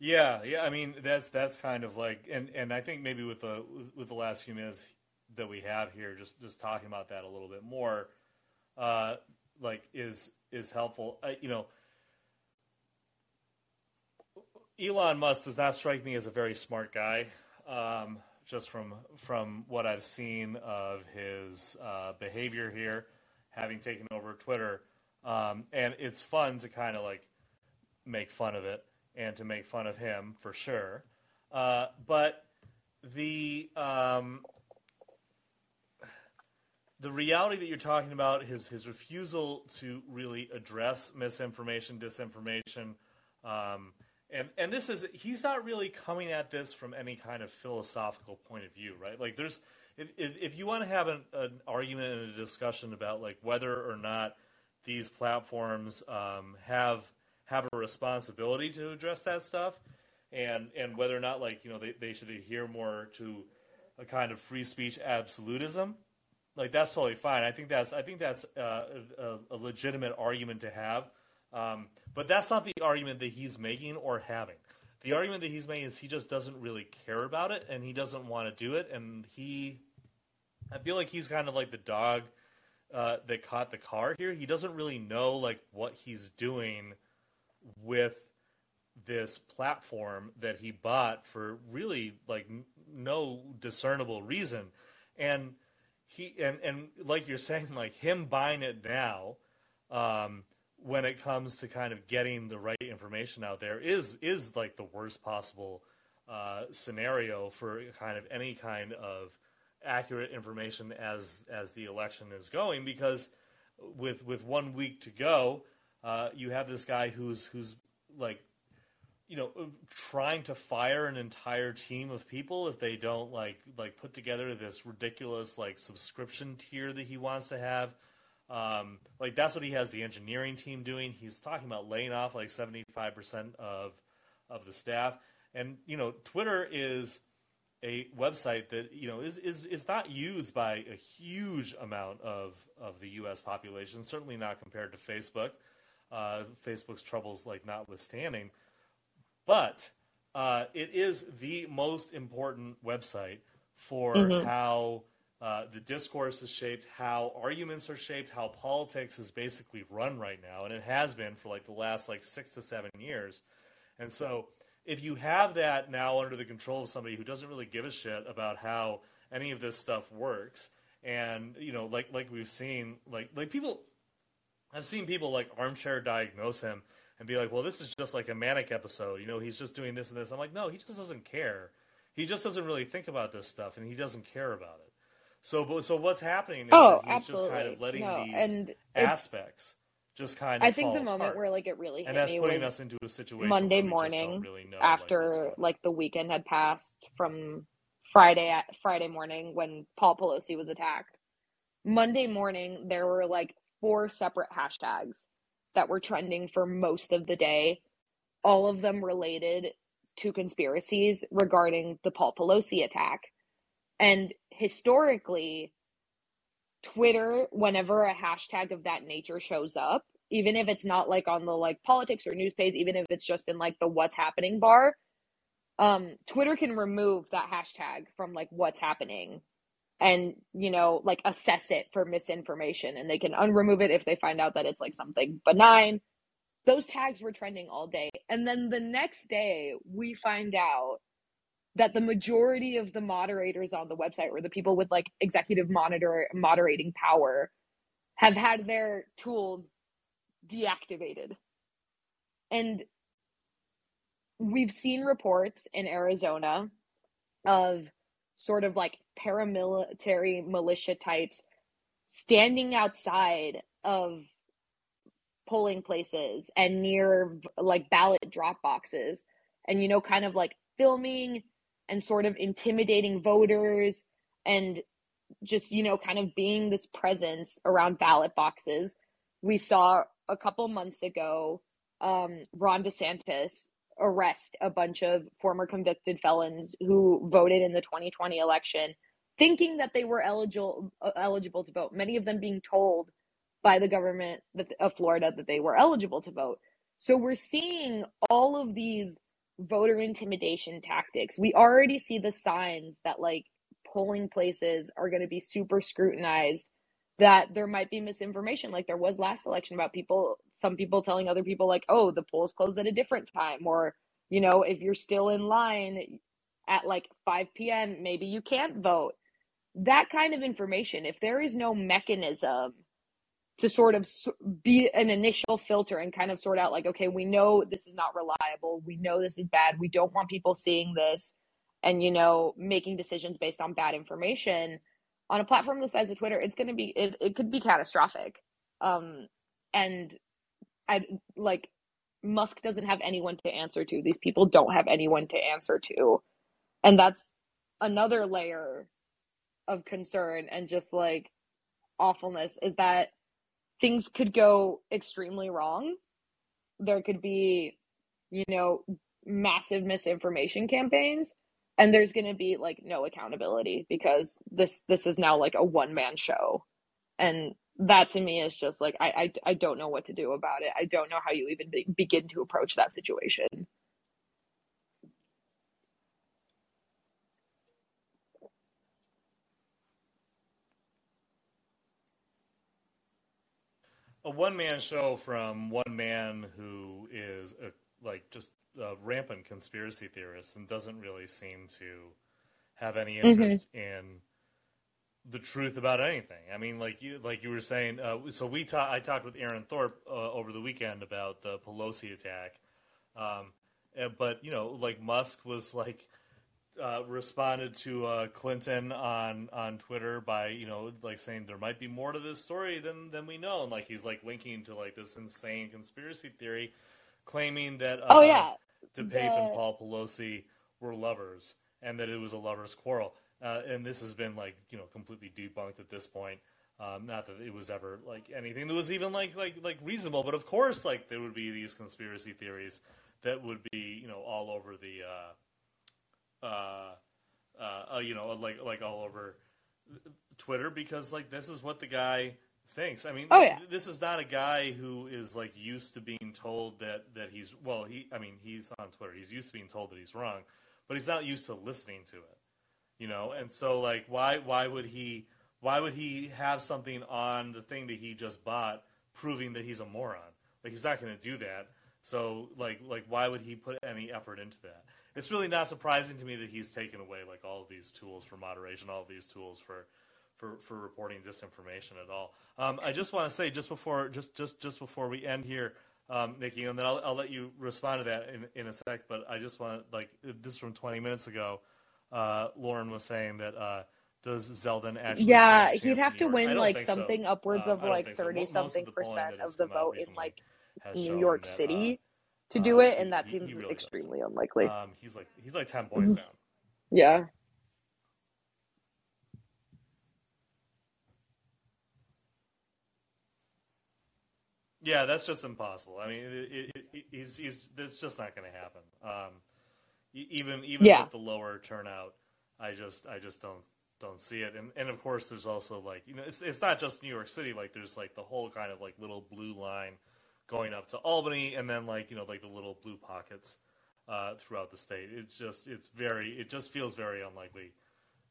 Yeah, yeah. I mean, that's that's kind of like, and and I think maybe with the with the last few minutes that we have here, just just talking about that a little bit more, uh, like is is helpful. Uh, you know, Elon Musk does not strike me as a very smart guy. Um, just from from what I've seen of his uh, behavior here, having taken over Twitter, um, and it's fun to kind of like make fun of it and to make fun of him for sure. Uh, but the um, the reality that you're talking about, his his refusal to really address misinformation, disinformation, um, and and this is he's not really coming at this from any kind of philosophical point of view, right? Like there's if if, if you want to have an, an, argument and a discussion about like whether or not these platforms um, have have a responsibility to address that stuff, and and whether or not like you know they, they should adhere more to a kind of free speech absolutism like that's totally fine. I think that's I think that's uh, a, a, legitimate argument to have, um, but that's not the argument that he's making or having. The argument that he's making is he just doesn't really care about it and he doesn't want to do it, and he, I feel like he's kind of like the dog uh, that caught the car here. He doesn't really know like what he's doing with this platform that he bought for really like no discernible reason, and he and and like you're saying, like him buying it now, um, when it comes to kind of getting the right information out there is is like the worst possible uh, scenario for kind of any kind of accurate information as as the election is going because with with one week to go, uh, you have this guy who's who's like you know trying to fire an entire team of people if they don't like like put together this ridiculous like subscription tier that he wants to have. Um, like that's what he has the engineering team doing. He's talking about laying off like 75% of of the staff. And you know twitter is a website that you know is is is not used by a huge amount of of the US population certainly not compared to Facebook uh, Facebook's troubles like notwithstanding but uh, it is the most important website for mm-hmm. how uh, the discourse is shaped, how arguments are shaped, how politics is basically run right now, and it has been for like the last like six to seven years. And so, if you have that now under the control of somebody who doesn't really give a shit about how any of this stuff works, and you know, like like we've seen, like like people, I've seen people like armchair diagnose him and be like, well, this is just like a manic episode. You know, he's just doing this and this. I'm like, no, he just doesn't care. He just doesn't really think about this stuff, and he doesn't care about it. So, so what's happening is oh, he's absolutely. just kind of letting no, these aspects just kind of. I think the moment apart. where like it really hit and that's putting us into a situation Monday where we just don't morning really know, after on. like the weekend had passed from Friday at Friday morning when Paul Pelosi was attacked. Monday morning there were like four separate hashtags that were trending for most of the day, all of them related to conspiracies regarding the Paul Pelosi attack. And historically, Twitter, whenever a hashtag of that nature shows up, even if it's not like on the like politics or news page, even if it's just in like the what's happening bar, um, Twitter can remove that hashtag from like what's happening and, you know, like assess it for misinformation and they can unremove it if they find out that it's like something benign. Those tags were trending all day. And then the next day, we find out that the majority of the moderators on the website or the people with like executive monitor moderating power have had their tools deactivated. And we've seen reports in Arizona of sort of like paramilitary militia types standing outside of polling places and near like ballot drop boxes and you know kind of like filming and sort of intimidating voters and just you know kind of being this presence around ballot boxes. We saw a couple months ago um, ron desantis arrest a bunch of former convicted felons who voted in the 2020 election thinking that they were eligible uh, eligible to vote many of them being told by the government of Florida that they were eligible to vote. So we're seeing all of these voter intimidation tactics. We already see the signs that like polling places are going to be super scrutinized that there might be misinformation. Like there was last election about people some people telling other people like oh the polls closed at a different time. Or you know if you're still in line at like 5 p.m maybe you can't vote. That kind of information if there is no mechanism to sort of be an initial filter and kind of sort out like okay we know this is not reliable. We know this is bad. We don't want people seeing this and you know making decisions based on bad information on a platform the size of Twitter, it's going to be it, it could be catastrophic. Um, and I like Musk doesn't have anyone to answer to. These people don't have anyone to answer to, and that's another layer of concern and just like awfulness is that things could go extremely wrong. There could be, you know, massive misinformation campaigns and there's going to be like no accountability because this this is now like a one man show. And that to me is just like I, I i don't know what to do about it. I don't know how you even be, begin to approach that situation. A one man show from one man who is a, like just a rampant conspiracy theorist and doesn't really seem to have any interest in the truth about anything. I mean, like you like you were saying. Uh, so we ta- I talked with Aaron Thorpe uh, over the weekend about the Pelosi attack, um, uh, but you know, like Musk was like uh, responded to uh, Clinton on on Twitter by you know like saying there might be more to this story than than we know, and like he's like linking to like this insane conspiracy theory, claiming that uh, oh yeah DePape The- and Paul Pelosi were lovers and that it was a lovers' quarrel. Uh, and this has been like you know completely debunked at this point. Um, not that it was ever like anything that was even like like like reasonable, but of course like there would be these conspiracy theories that would be you know all over the uh, uh, uh, uh, you know like like all over Twitter because like this is what the guy thinks. I mean, Oh, yeah. this is not a guy who is like used to being told that that he's well. He I mean he's on Twitter. He's used to being told that he's wrong, but he's not used to listening to it. You know, and so like why why would he why would he have something on the thing that he just bought proving that he's a moron? Like he's not going to do that. So like like why would he put any effort into that? It's really not surprising to me that he's taken away like all of these tools for moderation, all of these tools for for, for reporting disinformation at all. Um, I just want to say just before just just just before we end here, um, Nikki, and then I'll, I'll let you respond to that in, in a sec. But I just want to like this is from 20 minutes ago. Uh, Lauren was saying that uh, does Zeldin actually? Yeah, he'd have to? Win like think so. something upwards Uh, of don't like think so. Mo- thirty of something percent of the vote in like New York that, uh, City to uh, do it, and that he- seems he really does. extremely unlikely. Um, he's like he's like ten points Mhm. down. yeah. Yeah, that's just impossible. I mean, it, it, it, he's he's that's just not going to happen. Um, even even Yeah. with the lower turnout, I just I just don't don't see it. And and of course, there's also like you know, it's it's not just New York City. Like there's like the whole kind of like little blue line going up to Albany, and then like you know like the little blue pockets uh, throughout the state. It's just it's very it just feels very unlikely.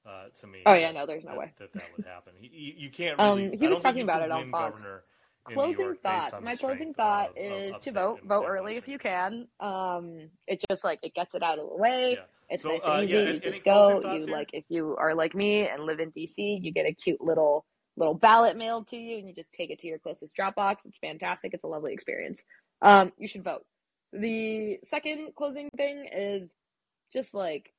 Uh, to me, Oh, yeah, that- no, there's no that, way. that that would happen. You, you, you can't Um, really. he I was talking about it on Fox. governor Closing thoughts. My closing thought of- of is to vote. Vote early if you can. Um, it's just like it gets it out of the way. Yeah. It's So, nice uh, and easy. yeah, you any just closing go. You here? like if you are like me and live in DC, you get a cute little little ballot mailed to you, and you just take it to your closest drop box. It's fantastic. It's a lovely experience. Um, you should vote. The second closing thing is just like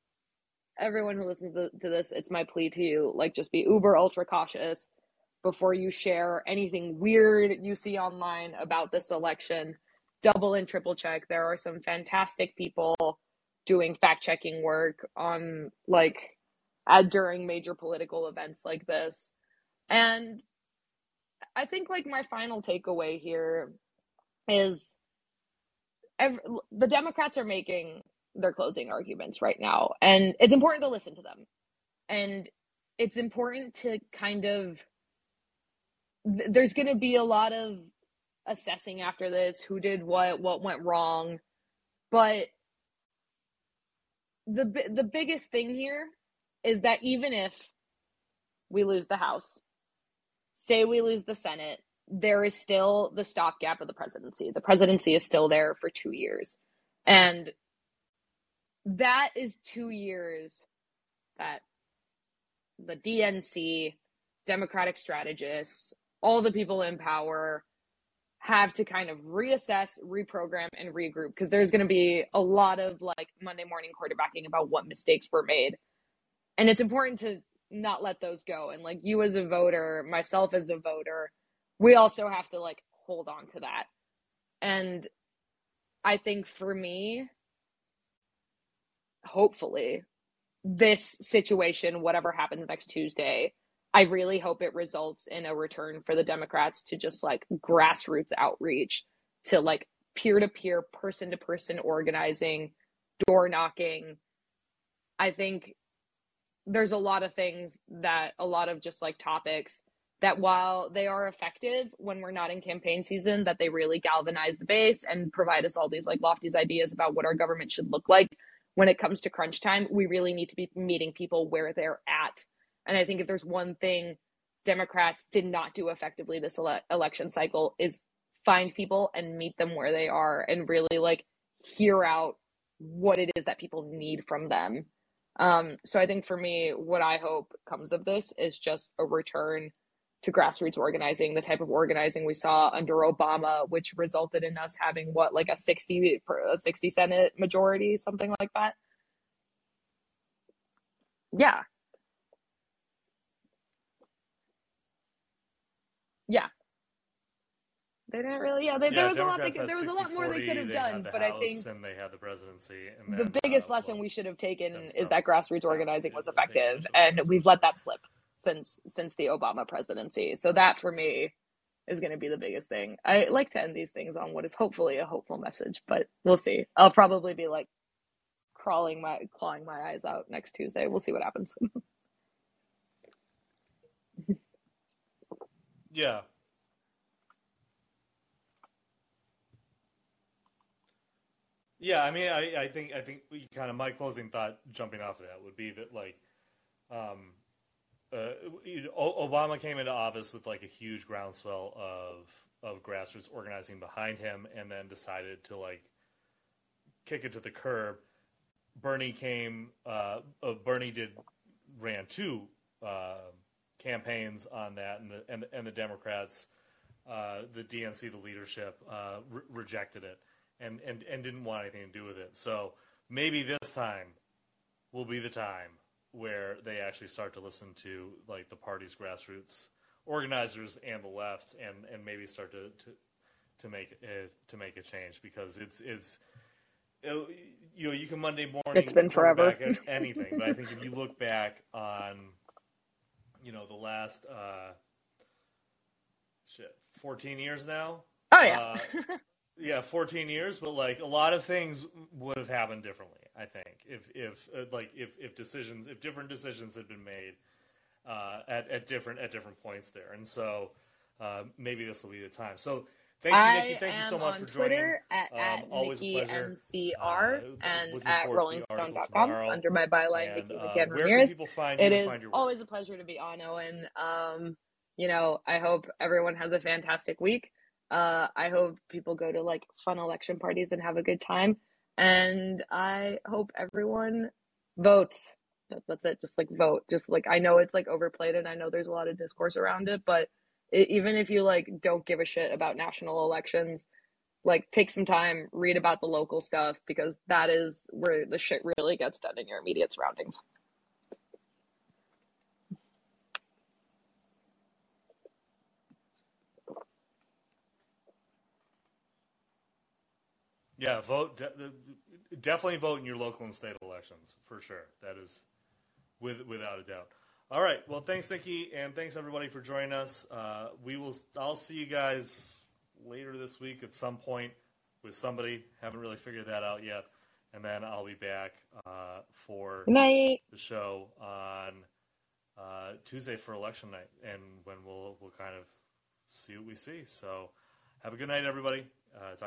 everyone who listens to, to this, it's my plea to you, like just be uber ultra cautious before you share anything weird you see online about this election. Double and triple check. There are some fantastic people doing fact checking work on like uh, during major political events like this. And I think like my final takeaway here is ev the Democrats are making their closing arguments right now, and it's important to listen to them. And it's important to kind of th- there's going to be a lot of assessing after this who did what what went wrong. But the the biggest thing here is that even if we lose the house say we lose the senate there is still the stopgap of the presidency. The presidency is still there for 2 years. And that is 2 years that the DNC democratic strategists all the people in power have to kind of reassess, reprogram, and regroup because there's going to be a lot of like Monday morning quarterbacking about what mistakes were made. And it's important to not let those go. And like you as a voter, myself as a voter, we also have to like hold on to that. And I think for me, hopefully, this situation, whatever happens next Tuesday, I really hope it results in a return for the Democrats to just like grassroots outreach to like peer to peer, person to person organizing, door knocking. I think there's a lot of things that a lot of just like topics that while they are effective when we're not in campaign season, that they really galvanize the base and provide us all these like lofty ideas about what our government should look like. When it comes to crunch time, we really need to be meeting people where they're at and I think if there's one thing Democrats did not do effectively this ele- election cycle is find people and meet them where they are and really like hear out what it is that people need from them. Um, so I think for me, what I hope comes of this is just a return to grassroots organizing, the type of organizing we saw under Obama, which resulted in us having what like a sixty a sixty Senate majority, something like that. Yeah, yeah. They didn't really. Yeah, they, Yeah, there was a lot. They, Democrats there was a lot more they could have they done, had the but I think and they had the presidency. And the biggest uh, lesson well, we should have taken is that grassroots organizing was effective, and we've let that slip since since the Obama presidency. So that for me is going to be the biggest thing. I like to end these things on what is hopefully a hopeful message, but we'll see. I'll probably be like crawling my clawing my eyes out next Tuesday. We'll see what happens. Yeah. Yeah, I mean, I, I think I think we kind of my closing thought, jumping off of that, would be that like, um, uh, Obama came into office with like a huge groundswell of of grassroots organizing behind him, and then decided to like kick it to the curb. Bernie came. Uh, uh, Bernie did ran two uh, campaigns on that, and the and, and the Democrats, uh, the DNC, the leadership, uh, re- rejected it and, and and didn't want anything to do with it. So maybe this time will be the time where they actually start to listen to like the party's grassroots organizers and the left, and, and maybe start to, to to make it, to make a change because it's it's it, you know you can Monday morning It's been forever. back at anything, but I think if you look back on you know the last uh, shit fourteen years now, Oh yeah. uh, yeah, 14 years, but like a lot of things would have happened differently. I think if if uh, like if if decisions if different decisions had been made uh, at at different at different points there, and so uh, maybe this will be the time. So thank you, Nikki. Thank you so much for joining. Twitter at, Um, at always a pleasure. MCR Uh, and at forward to the article rollingstone.com under my byline, And, Nikki uh, McCann where can Ramirez. people find It is always a pleasure to be on, Owen. Um, you know, I hope everyone has a fantastic week. Uh, I hope people go to like fun election parties and have a good time. And I hope everyone votes. That's it. Just like vote. Just like I know it's like overplayed and I know there's a lot of discourse around it, but even if you like don't give a shit about national elections, like take some time, read about the local stuff because that is where the shit really gets done in your immediate surroundings. Yeah, vote. De- definitely vote in your local and state elections for sure. That is, with without a doubt. All right. Well, thanks, Nikki, and thanks everybody for joining us. Uh, we will. I'll see you guys later this week at some point with somebody. Haven't really figured that out yet, and then I'll be back uh, for the show on uh, Tuesday for election night, and when we'll we'll kind of see what we see. So, have a good night, everybody. Uh, talk to.